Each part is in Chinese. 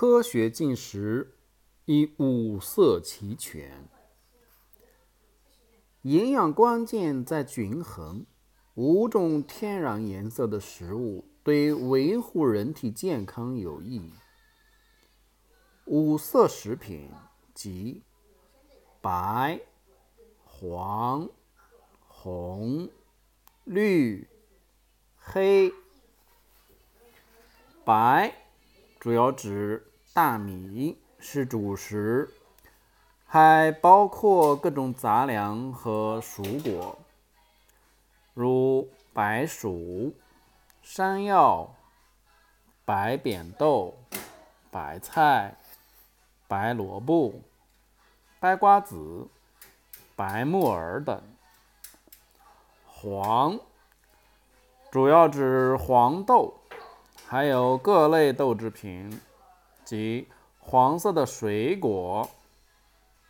科学进食以五色齐全。营养关键在均衡，五种天然颜色的食物对维护人体健康有益。五色食品即白、黄、红、绿、黑。白主要指大米是主食。还包括各种杂粮和蔬果，如白薯、山药、白扁豆、白菜、白萝卜、白瓜子、白木耳等。黄主要指黄豆，还有各类豆制品及黄色的水果。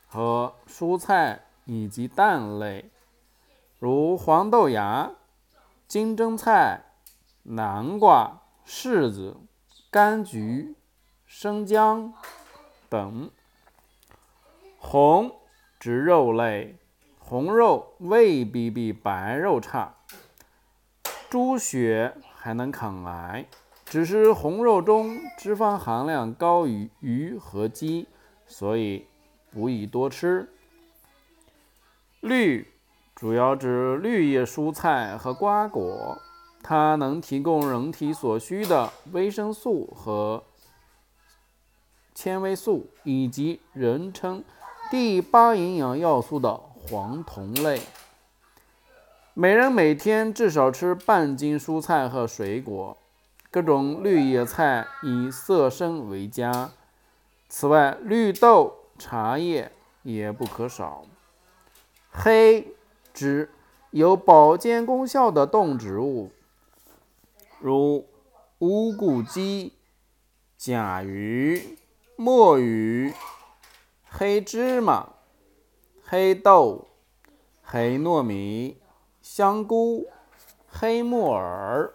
和蔬菜以及蛋类，如黄豆芽、金针菜、南瓜、柿子、柑橘、生姜等。红指肉类，红肉未必比白肉差。猪血还能抗癌，只是红肉中脂肪含量高于鱼和鸡，所以。不宜多吃。绿主要指绿叶蔬菜和瓜果，它能提供人体所需的维生素和纤维素，以及人称第八营养要素的黄酮类。每人每天至少吃半斤蔬菜和水果，各种绿叶菜以色深为佳。此外，绿豆。茶叶也不可少。黑指有保健功效的动植物，如乌骨鸡、甲鱼、墨鱼、黑芝麻、黑豆、黑糯米、香菇、黑木耳。